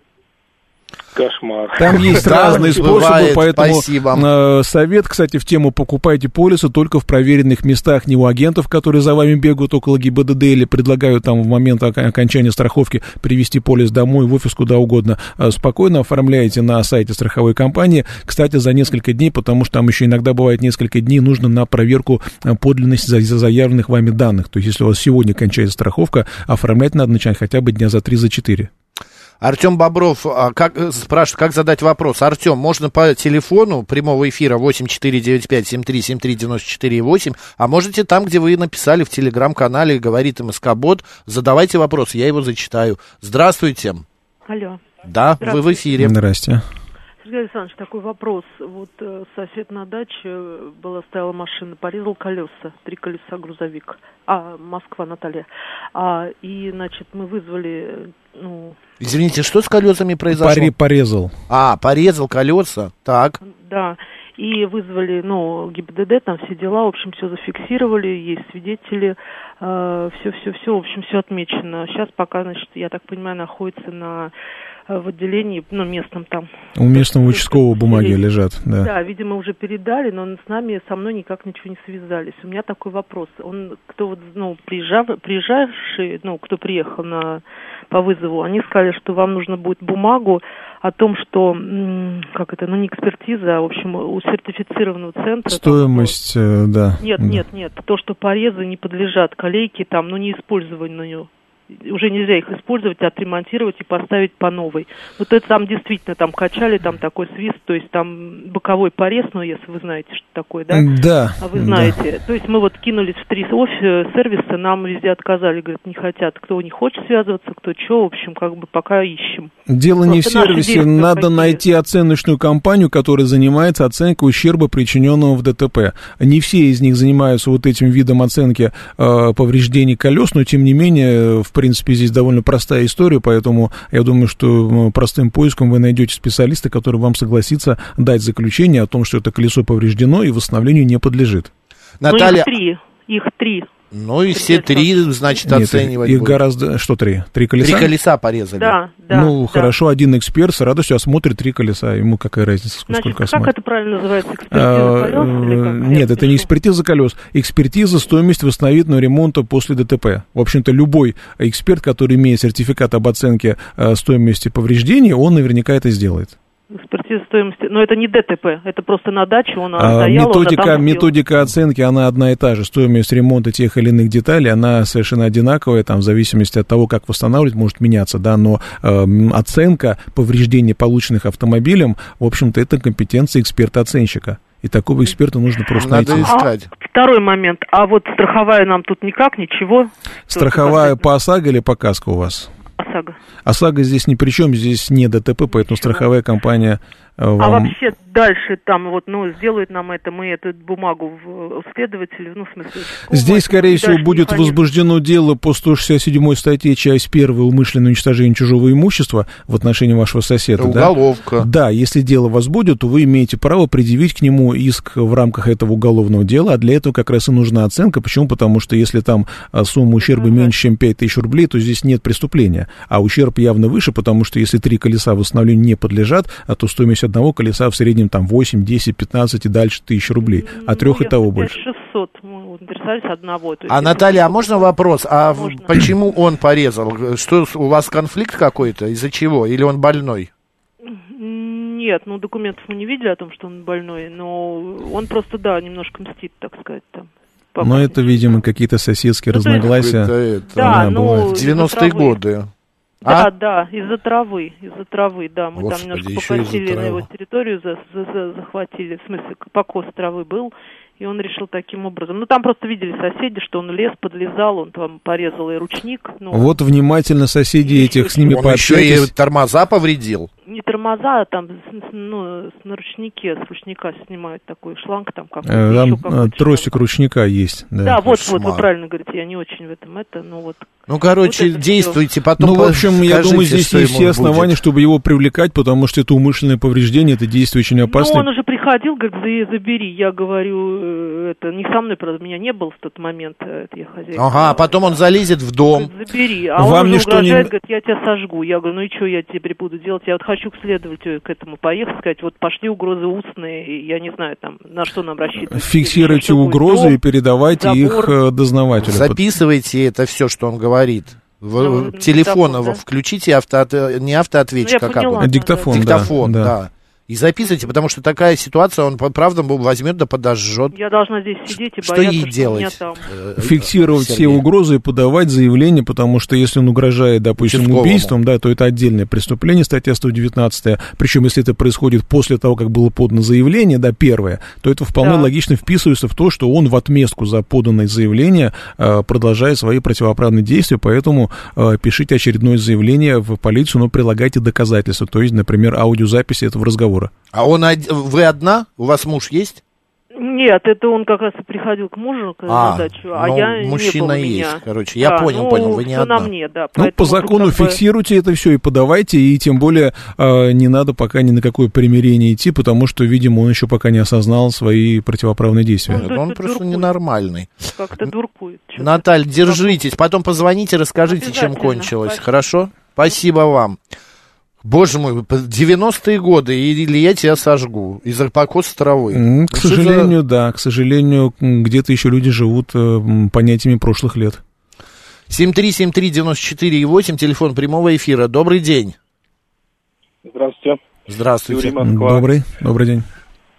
Кошмар. Там есть Да, разные способы, бывает. поэтому Спасибо. э, совет, кстати, в тему покупайте полисы только в проверенных местах, не у агентов, которые за вами бегают около ГИБДД или предлагают там в момент окончания страховки привезти полис домой, в офис, куда угодно. Э, Спокойно оформляете на сайте страховой компании, кстати, за несколько дней, потому что там еще иногда бывает несколько дней нужно на проверку э, подлинности за- за заявленных вами данных. То есть, если у вас сегодня кончается страховка, оформлять надо начать хотя бы дня за 3-4. Артем Бобров а, как, э, спрашивает, как задать вопрос. Артем, можно по телефону прямого эфира 8495-7373-94-8, а можете там, где вы написали в телеграм-канале «Говорит МСК Бот», задавайте вопрос, я его зачитаю. Здравствуйте. Алло. Да, вы в эфире. Здрасте. Сергей Александрович, такой вопрос. Вот э, сосед на даче э, была стояла машина, порезал колеса, три колеса грузовик. А, Москва, Наталья. А, и, значит, мы вызвали, э, ну, Извините, что с колесами произошло? Пари- порезал. А, порезал колеса. Так. да, и вызвали, ну, ГИБДД, там все дела, в общем, все зафиксировали, есть свидетели, все-все-все, в общем, все отмечено. Сейчас пока, значит, я так понимаю, находится на э, в отделении, ну, местном там. У местного участкового бумаги лежат, да. Да, видимо, уже передали, но с нами, со мной никак ничего не связались. У меня такой вопрос. Он, кто вот, ну, приезжав, приезжавший, ну, кто приехал на, по вызову, они сказали, что вам нужно будет бумагу о том, что, как это, ну, не экспертиза, а, в общем, у сертифицированного центра. там, Стоимость, э, да. нет, нет, нет. То, что порезы не подлежат колейке, там, ну, не использованию. Уже нельзя их использовать, отремонтировать и поставить по новой. Вот это там действительно там качали, там такой свист, то есть там боковой порез, ну, если вы знаете, что такое, да? Да, А вы да. знаете. То есть мы вот кинулись в три офи- сервиса, нам везде отказали, говорят, не хотят. Кто не хочет связываться, кто что, в общем, как бы пока ищем. Дело не в Просто сервисе, надо какие? найти оценочную компанию, которая занимается оценкой ущерба, причиненного в ДТП. Не все из них занимаются вот этим видом оценки э, повреждений колес, но тем не менее, в принципе, здесь довольно простая история, поэтому я думаю, что э, простым поиском вы найдете специалиста, который вам согласится дать заключение о том, что это колесо повреждено и восстановлению не подлежит. Наталья, Ну, их три. Их три. Ну и все три, значит, Нет, оценивать их будут. гораздо... Что три? Три колеса? Три колеса порезали. Да, да. ну, да. хорошо, один эксперт с радостью осмотрит три колеса. Ему какая разница, сколько, Значит, сколько как осмотрит. это правильно называется? Экспертиза А, колес или как? э, Нет, это не экспертиза колес. Экспертиза стоимости восстановительного ремонта после ДТП. В общем-то, любой эксперт, который имеет сертификат об оценке э, стоимости повреждений, он наверняка это сделает. Экспертиза стоимости. Но это не ДТП, это просто на даче он А, стоял, он методика, там сделал. методика оценки, она одна и та же. Стоимость ремонта тех или иных деталей, она совершенно одинаковая, там, в зависимости от того, как восстанавливать, может меняться, да, но э, оценка повреждений, полученных автомобилем, в общем-то, это компетенция эксперта-оценщика. И такого эксперта нужно просто Надо найти. искать. Второй момент. А вот страховая нам тут никак, ничего. Страховая по ОСАГО или по КАСКО у вас? ОСАГО. ОСАГО здесь ни при чем, здесь не ДТП, поэтому страховая компания э, А вам... вообще дальше там вот, ну, сделает нам это, мы эту бумагу в следователю, ну, в смысле... участковому, Здесь, скорее всего, будет механизм. возбуждено дело по 167 статье, часть 1, умышленное уничтожение чужого имущества в отношении вашего соседа. Это да? уголовка. Да, если дело возбудят, то вы имеете право предъявить к нему иск в рамках этого уголовного дела, а для этого как раз и нужна оценка. Почему? Потому что если там а, сумма ущерба Ну меньше, чем 5 тысяч рублей, то здесь нет преступления. А ущерб явно выше, потому что если три колеса восстановлению не подлежат, а то стоимость одного колеса в среднем там 8, 10, 15 и дальше тысяч рублей, а Ну, трех и того 5 больше. 600, мы интересовались одного. то есть А, Наталья, а можно вопрос? А Можно. почему он порезал? Что, у вас конфликт какой-то? Из-за чего? Или он больной? Нет, ну документов мы не видели о том, что он больной, но он просто, да, немножко мстит, так сказать, там. Но это, видимо, какие-то соседские Ну, разногласия. Это, это, Да, Да, ну, бывает. из-за 90-е травы. годы. Да, А? да, из-за травы, из-за травы, да, мы Господи, там немножко покосили на его территорию, за- за- за- захватили, в смысле, покос травы был, и он решил таким образом. Ну, там просто видели соседи, что он лез, подлезал, он там порезал и ручник, ну, Вот внимательно соседи этих с ними Он еще и пообщайтесь. тормоза повредил. не тормоза, а там, ну, с- на ручнике, с ручника снимают такой шланг там какой-то, Э, еще Там э, какой-то тросик шланг. ручника есть. Да. Да, вот, вот, вы правильно говорите, я не очень в этом это, ну вот. Ну, короче, Вот действуйте, потом Ну, в общем, я думаю, здесь есть все основания, будет. чтобы его привлекать, потому что это умышленное повреждение, это действие очень Ну, опасное. он уже приходил, говорит, «За- забери. Я говорю, э, это не со мной, правда, меня не было в тот момент, э, это я хозяйка. Ага, а потом он залезет в дом. Говорит, забери. А Вам он уже ничто не- угрожает, говорит, я тебя сожгу. Я говорю, ну и что я теперь буду делать? Я вот хочу к следователю к этому поехать, сказать, вот пошли угрозы устные, и я не знаю, там, на что нам рассчитывать. Фиксируйте будет? угрозы Дом, и передавайте их забор. э, дознавателю. Записывайте это все, что он говорит. В, Ну, в- телефон диктофон, его да? включите, авто, не автоответчик, Ну, а как поняла, он? Диктофон. Диктофон, да. да. И записывайте, потому что такая ситуация, он правда возьмет да подожжет. Я должна здесь сидеть и Что бояться, ей что меня делать? там... Э, фиксировать все Сергей. угрозы и подавать заявление, потому что если он угрожает, допустим, Участковому. убийством, да, то это отдельное преступление, статья 119. Причем, если это происходит после того, как было подано заявление, да, первое, то это вполне Да. логично вписывается в то, что он в отместку за поданное заявление э, продолжает свои противоправные действия, поэтому э, пишите очередное заявление в полицию, но прилагайте доказательства, то есть, например, аудиозаписи этого разговора. А он, од- вы одна? У вас муж есть? Нет, это он как раз и приходил к мужу к- А, на дачу, а ну, я мужчина не было есть, меня. короче. Я Да, понял, ну, понял, вы не одна. на мне, да. Ну, по закону бы- фиксируйте это все и подавайте, и тем более э, не надо пока ни на какое примирение идти, потому что, видимо, он еще пока не осознал свои противоправные действия. Нет, он это просто дуркует. ненормальный. Как-то дуркует. Наталь, держитесь, потом позвоните, расскажите, чем кончилось, Спасибо. хорошо? Спасибо вам. Боже мой, по- 90-е годы, или я тебя сожгу из-за покоса травы. М, К Что за- сожалению, да, к сожалению, где-то еще люди живут э, понятиями прошлых лет. 7373948, телефон прямого эфира. Добрый день. Здравствуйте. Здравствуйте. Добрый, добрый день.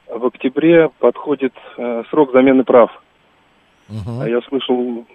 В октябре подходит э, срок замены прав. А я слышал,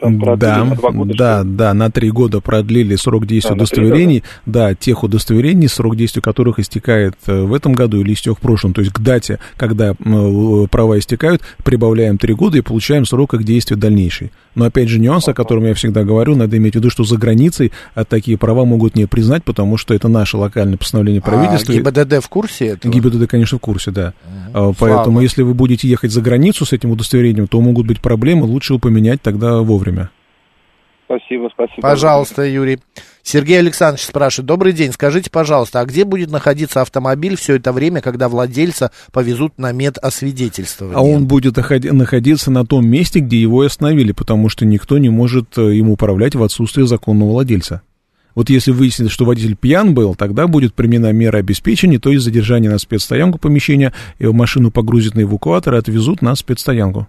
там продлили Да, на года. да, что да, на три года продлили срок действия Да, удостоверений, да, тех удостоверений, срок действия которых истекает э, в этом году или истек в прошлом, то есть к дате, когда э, права истекают, прибавляем три года и получаем срок их действия дальнейший. Но опять же нюанс, о котором я всегда говорю, надо иметь в виду, что за границей а, такие права могут не признать, потому что это наше локальное постановление правительства. А ГИБДД в курсе этого? ГИБДД, конечно, в курсе, да. А, Слава. Поэтому, если вы будете ехать за границу с этим удостоверением, то могут быть проблемы, лучше его поменять тогда вовремя. Спасибо, спасибо. Пожалуйста, Юрий. Сергей Александрович спрашивает. Добрый день, скажите, пожалуйста, а где будет находиться автомобиль все это время, когда владельца повезут на медосвидетельствование? А он будет находиться на том месте, где его и остановили, потому что никто не может э, им управлять в отсутствие законного владельца. Вот если выяснится, что водитель пьян был, тогда будет применена мера обеспечения, то есть задержание на спецстоянку помещения, и машину погрузят на эвакуатор и отвезут на спецстоянку.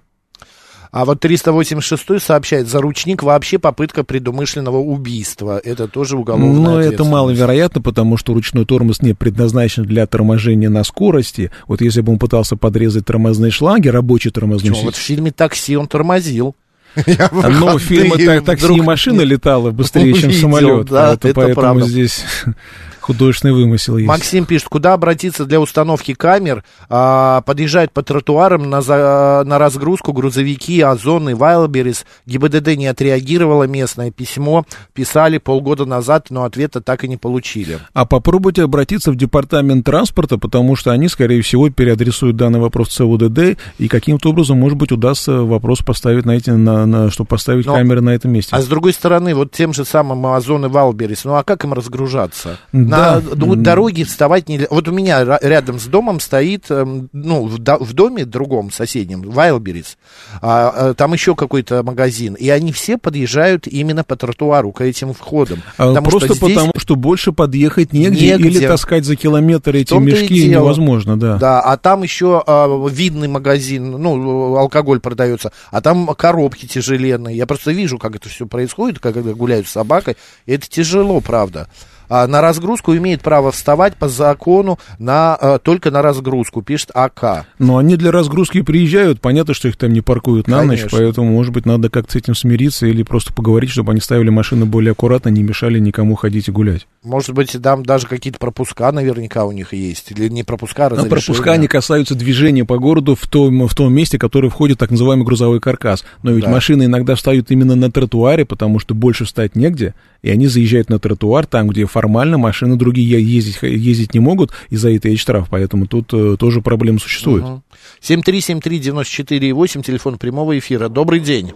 А вот 386 сообщает, за ручник вообще попытка предумышленного убийства. Это тоже уголовная Но это маловероятно, потому что ручной тормоз не предназначен для торможения на скорости. Вот если бы он пытался подрезать тормозные шланги, рабочий тормозной Почему? Вот в фильме «Такси» он тормозил. В Ну, фильм выходные так, такси и машина летала быстрее, чем самолет. Это это поэтому здесь художественный вымысел есть. Максим пишет, куда обратиться для установки камер? А, подъезжают по тротуарам на, за- на разгрузку грузовики, Озон и Вайлберис. ГИБДД не отреагировало местное письмо. Писали полгода назад, но ответа так и не получили. А попробуйте обратиться в департамент транспорта, потому что они, скорее всего, переадресуют данный вопрос в ЦУДД, и каким-то образом, может быть, удастся вопрос поставить на эти, на, на, чтобы поставить Но- камеры на этом месте. А с другой стороны, вот тем же самым Озон и Вайлберис, ну а как им разгружаться? Да. На д- дороге вставать нельзя. Вот у меня рядом с домом стоит, эм, ну, в, до- в доме другом, соседнем, Вайлберис, а, а, там еще какой-то магазин, и они все подъезжают именно по тротуару к этим входам. А Потому Просто что здесь- потому, что больше подъехать негде, Негде. или таскать за километр эти мешки невозможно, да. Да, а там еще а, видный магазин, ну, алкоголь продается, а там коробки тяжеленные. Я просто вижу, как это все происходит, как- когда гуляют с собакой. И это тяжело, правда. А, на разгрузку имеет право вставать по закону на, а, только на разгрузку, пишет АК. Но они для разгрузки приезжают, понятно, что их там не паркуют на Конечно. ночь, поэтому, может быть, надо как-то с этим смириться или просто поговорить, чтобы они ставили машины более аккуратно, не мешали никому ходить и гулять. Может быть, там даже какие-то пропуска наверняка у них есть. Или не пропуска, а Но разрешения. пропуска не касаются движения по городу в том, в том месте, которое входит так называемый грузовой каркас. Но ведь Да. машины иногда встают именно на тротуаре, потому что больше встать негде, и они заезжают на тротуар, там, где формально машины другие ездить, ездить не могут, и за это есть штраф. Поэтому тут э, тоже проблема существует. Мгм. 7373948, телефон прямого эфира. Добрый день.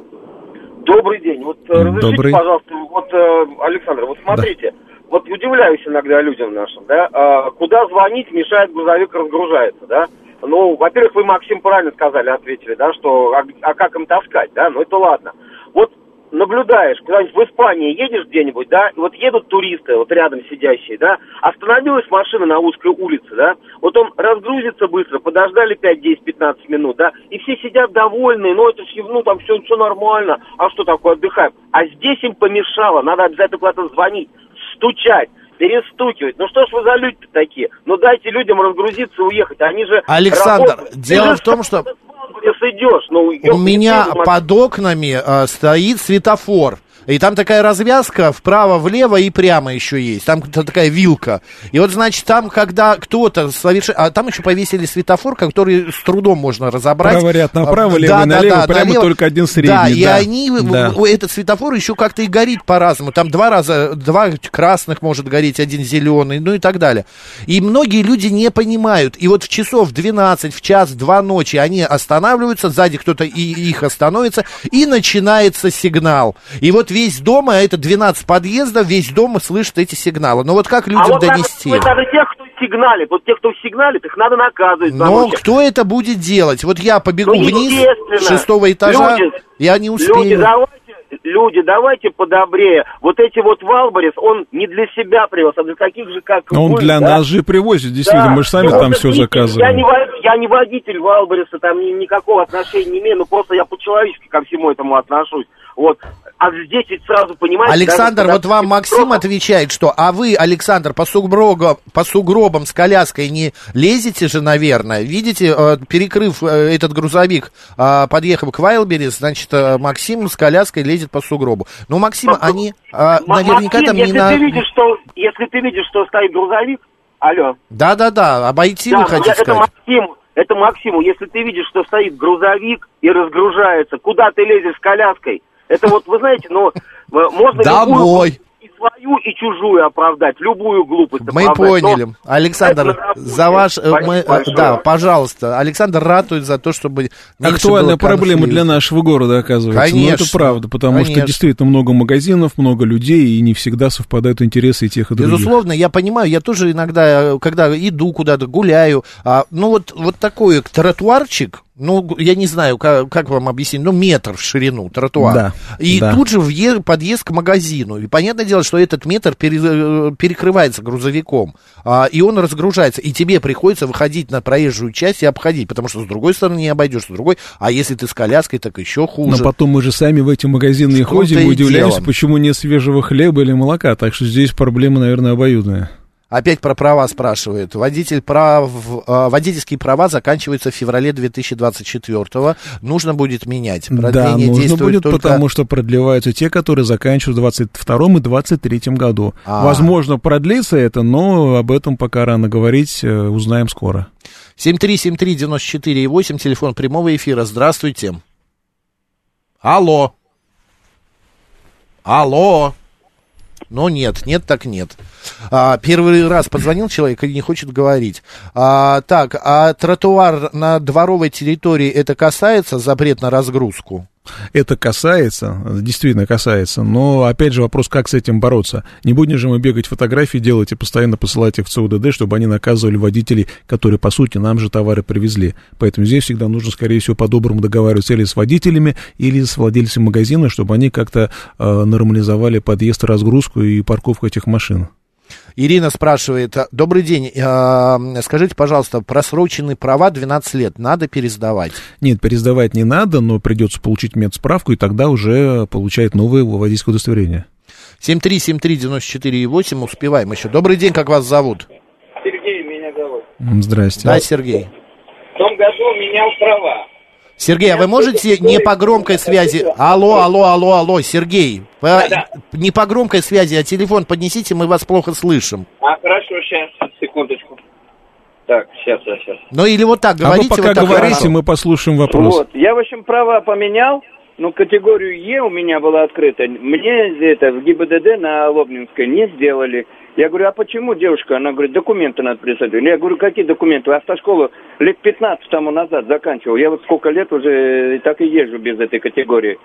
Добрый день. Вот э, разрешите, Добрый. пожалуйста, вот, э, Александр, вот смотрите, вот удивляюсь иногда людям нашим, да, а, куда звонить мешает грузовик разгружается, да. Ну, во-первых, вы, Максим, правильно сказали, ответили, да, что а, а как им таскать, да, ну это ладно. Вот наблюдаешь, куда-нибудь в Испании едешь где-нибудь, да, и вот едут туристы, вот рядом сидящие, да, остановилась машина на узкой улице, да, вот он разгрузится быстро, подождали 5, 10, 15 минут, да, и все сидят довольные, ну это ж, ну там все, все нормально, а что такое, отдыхаем. А здесь им помешало, надо обязательно куда-то звонить, стучать, перестукивать. Ну что ж вы за люди такие? Ну дайте людям разгрузиться и уехать, они же Александр, работают. дело в том, что Если идешь, ну... у меня под окнами э, стоит светофор. И там такая развязка вправо-влево и прямо еще есть. Там такая вилка. И вот, значит, там, когда кто-то совершает... А там еще повесили светофор, который с трудом можно разобрать. Право ряд направо, А, левый налево, прямо только один средний, Да, и да. они... Да. Этот светофор еще как-то и горит по-разному. Там два раза... Два красных может гореть, один зеленый, ну и так далее. И многие люди не понимают. И вот в часов 12, в час, в 2 ночи они останавливаются, сзади кто-то и их остановится, и начинается сигнал. И вот весь дом, а это 12 подъездов, весь дом слышит эти сигналы. Но вот как людям а вот надо- донести? вот надо тех, кто сигналит. Вот тех, кто сигналит, их надо наказывать. Но кто это будет делать? Вот я побегу Ну, вниз с шестого этажа, Люди- я не Люди, успею. давайте, люди, давайте подобрее. Вот эти вот Валборис, он не для себя привез, а для таких же, как Но он вы, для да? нас же привозит, действительно, Да. мы же сами Ну, там все видите, Я не, заказываем. я не водитель Валбориса, там ни- никакого отношения не имею, но просто я по-человечески ко всему этому отношусь. Вот. А здесь ведь сразу понимаете... Александр, даже вот вам Максим отвечает, что, а вы, Александр, по сугробам, по сугробам с коляской не лезете же, наверное. Видите, э, перекрыв э, этот грузовик, э, подъехав к Вайлберис, значит, Максим с коляской лезет по сугробу. Ну, Максим, они э, М- наверняка Максим, там не если на... ты видишь, что, если ты видишь, что стоит грузовик, алло, Да-да-да, обойти Да, вы хотите это сказать? Максиму, это Максиму, если ты видишь, что стоит грузовик и разгружается, куда ты лезешь с коляской? Это вот, вы знаете, ну, э, можно Домой. любую и свою, и чужую оправдать, любую глупость Мы оправдать. поняли. Но Александр, за ваш... э, Спасибо мы, э, большое. да, пожалуйста. Александр ратует за то, чтобы... Актуальная проблема для нашего города, оказывается. Ну, Конечно. это правда, потому Конечно. что действительно много магазинов, много людей, и не всегда совпадают интересы и тех, и других. Безусловно, я понимаю, я тоже иногда, когда иду куда-то, гуляю, а, ну вот, вот такой тротуарчик, ну, я не знаю, как, как вам объяснить, ну, метр в ширину тротуар. Да, И да. тут же въе- подъезд к магазину. И понятное дело, что этот метр пере- э, перекрывается грузовиком, а, и он разгружается. И тебе приходится выходить на проезжую часть и обходить, потому что с другой стороны не обойдешь, с другой, а если ты с коляской, так еще Но хуже. потом мы же сами в эти магазины том-то ходим, и и удивляемся, дело. почему нет свежего хлеба или молока. Так что здесь проблема, наверное, обоюдная. Опять про права спрашивает. Водитель прав, э, водительские права заканчиваются в феврале 2024 Нужно будет менять. да, Продление нужно действует будет, только... потому что продлеваются те, которые заканчивают в 22 и 23 году. А. Возможно, продлится это, но об этом пока рано говорить, э, узнаем скоро. 7373948, телефон прямого эфира. Здравствуйте. Алло. Алло. Но нет, нет, так нет. А, первый раз позвонил человек и не хочет говорить. А, так, а тротуар на дворовой территории это касается запрет на разгрузку? Это касается, действительно касается, но опять же вопрос, как с этим бороться. Не будем же мы бегать фотографии делать и постоянно посылать их в ЦУДД, чтобы они наказывали водителей, которые, по сути, нам же товары привезли. Поэтому здесь всегда нужно, скорее всего, по-доброму договариваться или с водителями, или с владельцами магазина, чтобы они как-то э, нормализовали подъезд, разгрузку и парковку этих машин. Ирина спрашивает, а, добрый день, а, скажите, пожалуйста, просроченные права 12 лет надо пересдавать? Нет, пересдавать не надо, но придется получить медсправку, и тогда уже получает новое водительское удостоверение. 7373948, успеваем еще. Добрый день, как вас зовут? Сергей меня зовут. Здрасте. Да, Сергей. В том году менял права. Сергей, а вы можете не по громкой связи... Алло, алло, алло, алло, Сергей. По- Не по громкой связи, а телефон поднесите, мы вас плохо слышим. А, хорошо, сейчас, секундочку. Так, сейчас, сейчас, сейчас. Ну или вот так А вы говорите. пока вот так говорите, хорошо. мы послушаем вопрос. Вот, я, в общем, права поменял, но категорию Е у меня была открыта. Мне это в ГИБДД на Лобнинской не сделали. Я говорю, а почему, девушка? Она говорит, документы надо прислать. Я говорю, какие документы? Автошколу лет 15 тому назад заканчивал. Я вот сколько лет уже так и езжу без этой категории.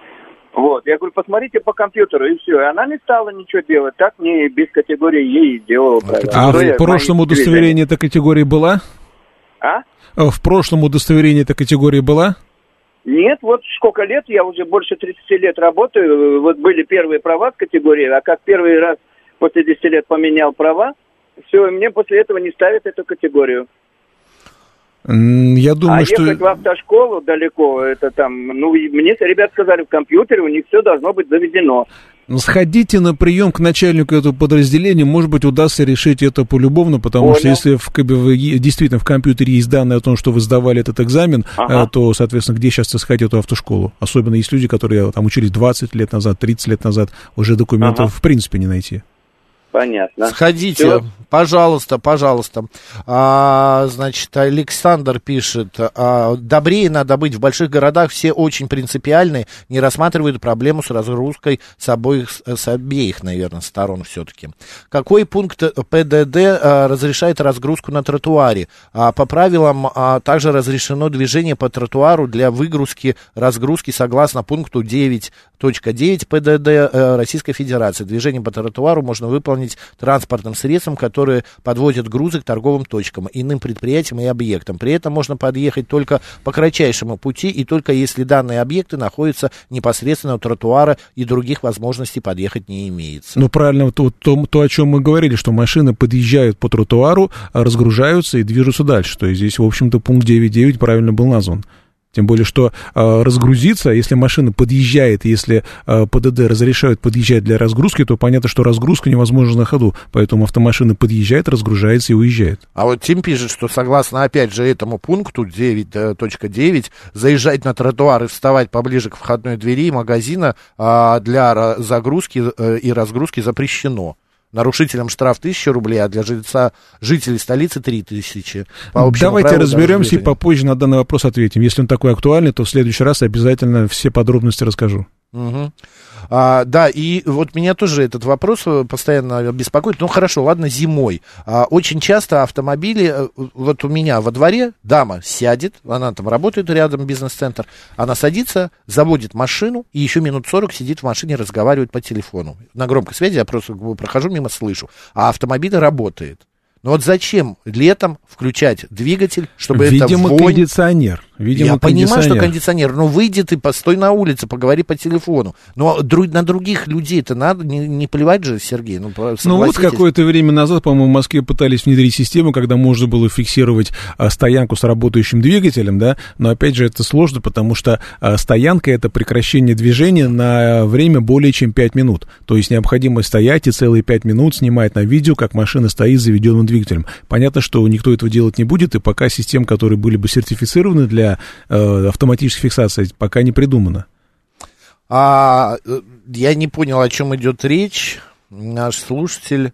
Вот, я говорю, посмотрите по компьютеру, и все. И она не стала ничего делать. Так мне без категории Е и делала. А Что я в прошлом удостоверении эта категория была? А? А В прошлом удостоверении эта категория была? Нет, вот сколько лет, я уже больше 30 лет работаю, вот были первые права в категории, а как первый раз после 10 лет поменял права, все, мне после этого не ставят эту категорию. Я а думаю, что... ехать в автошколу далеко, это там, ну, и мне ребят сказали в компьютере, у них все должно быть заведено. Ну, Сходите на прием к начальнику этого подразделения, может быть, удастся решить это полюбовно, потому что Понял. если в, действительно в компьютере есть данные о том, что вы сдавали этот экзамен, Ага. э, то, соответственно, где сейчас искать эту автошколу? Особенно есть люди, которые там учились 20 лет назад, 30 лет назад, уже документов Ага. в принципе не найти. Понятно. Сходите, Всё. Пожалуйста, пожалуйста. А, значит, Александр пишет, а, добрее надо быть в больших городах, все очень принципиальные, не рассматривают проблему с разгрузкой с обоих, с обеих, наверное, сторон все-таки. Какой пункт ПДД а, разрешает разгрузку на тротуаре? А, по правилам а, также разрешено движение по тротуару для выгрузки, разгрузки согласно пункту 9.9 ПДД э, Российской Федерации. Движение по тротуару можно выполнить транспортным средством, которые подводят грузы к торговым точкам, иным предприятиям и объектам. При этом можно подъехать только по кратчайшему пути и только если данные объекты находятся непосредственно у тротуара и других возможностей подъехать не имеется. Ну, правильно, то, то, то, о чем мы говорили, что машины подъезжают по тротуару, а разгружаются и движутся дальше. То есть здесь, в общем-то, пункт 9.9 правильно был назван. Тем более, что э, разгрузиться, если машина подъезжает, если э, ПДД разрешают подъезжать для разгрузки, то понятно, что разгрузка невозможна на ходу. Поэтому автомашина подъезжает, разгружается и уезжает. А вот Тим пишет, что согласно, опять же, этому пункту 9.9, заезжать на тротуар и вставать поближе к входной двери магазина а, для загрузки э, и разгрузки запрещено. Нарушителям штраф 1000 рублей, а для жильца, жителей столицы 3000. По Давайте правилу разберемся и попозже на данный вопрос ответим. Если он такой актуальный, то в следующий раз обязательно все подробности расскажу. Мгм. А, да, и вот меня тоже этот вопрос э, постоянно беспокоит. Ну хорошо, ладно, зимой. А, очень часто автомобили, э, вот у меня во дворе дама сядет, она там работает рядом, бизнес-центр, она садится, заводит машину и еще минут 40 сидит в машине, разговаривает по телефону. На громкой связи я просто прохожу мимо, слышу. А автомобиль работает. Ну вот зачем летом включать двигатель, чтобы Видимо, это вонь... кондиционер. Видимо, Я понимаю, что кондиционер. но выйди ты, постой на улице, поговори по телефону. Но на других людей-то надо, не, не плевать же, Сергей, ну, Ну вот какое-то время назад, по-моему, в Москве пытались внедрить систему, когда можно было фиксировать а, стоянку с работающим двигателем, да, но опять же это сложно, потому что а, стоянка это прекращение движения на время более чем 5 минут. То есть необходимо стоять и целые 5 минут снимать на видео, как машина стоит с заведенным двигателем. Понятно, что никто этого делать не будет, и пока систем, которые были бы сертифицированы для э, автоматической фиксации, пока не придумано. А, э, я не понял, о чем идет речь. Наш слушатель...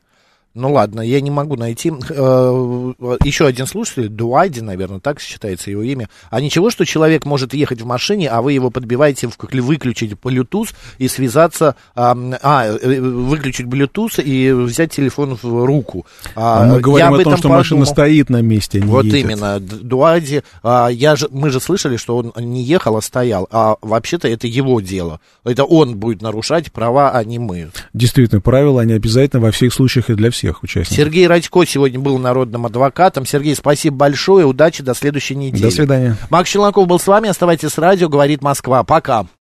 Ну ладно, я не могу найти. Э, еще один слушатель, Дуайди, наверное, так считается его имя. А ничего, что человек может ехать в машине, а вы его подбиваете выключить Bluetooth и связаться, а, а, э, выключить Bluetooth и взять телефон в руку. А мы я говорим об о том, что машина подумал. стоит на месте, а не Вот едет. именно, Д- Дуади, а, я же, мы же слышали, что он не ехал, а стоял, а вообще-то это его дело. Это он будет нарушать права, а не мы. Действительно, правила, они обязательно во всех случаях и для всех участников. Сергей Радько сегодня был народным адвокатом. Сергей, спасибо большое, удачи, до следующей недели. До свидания. Макс Челноков был с вами, оставайтесь с радио, говорит Москва. Пока.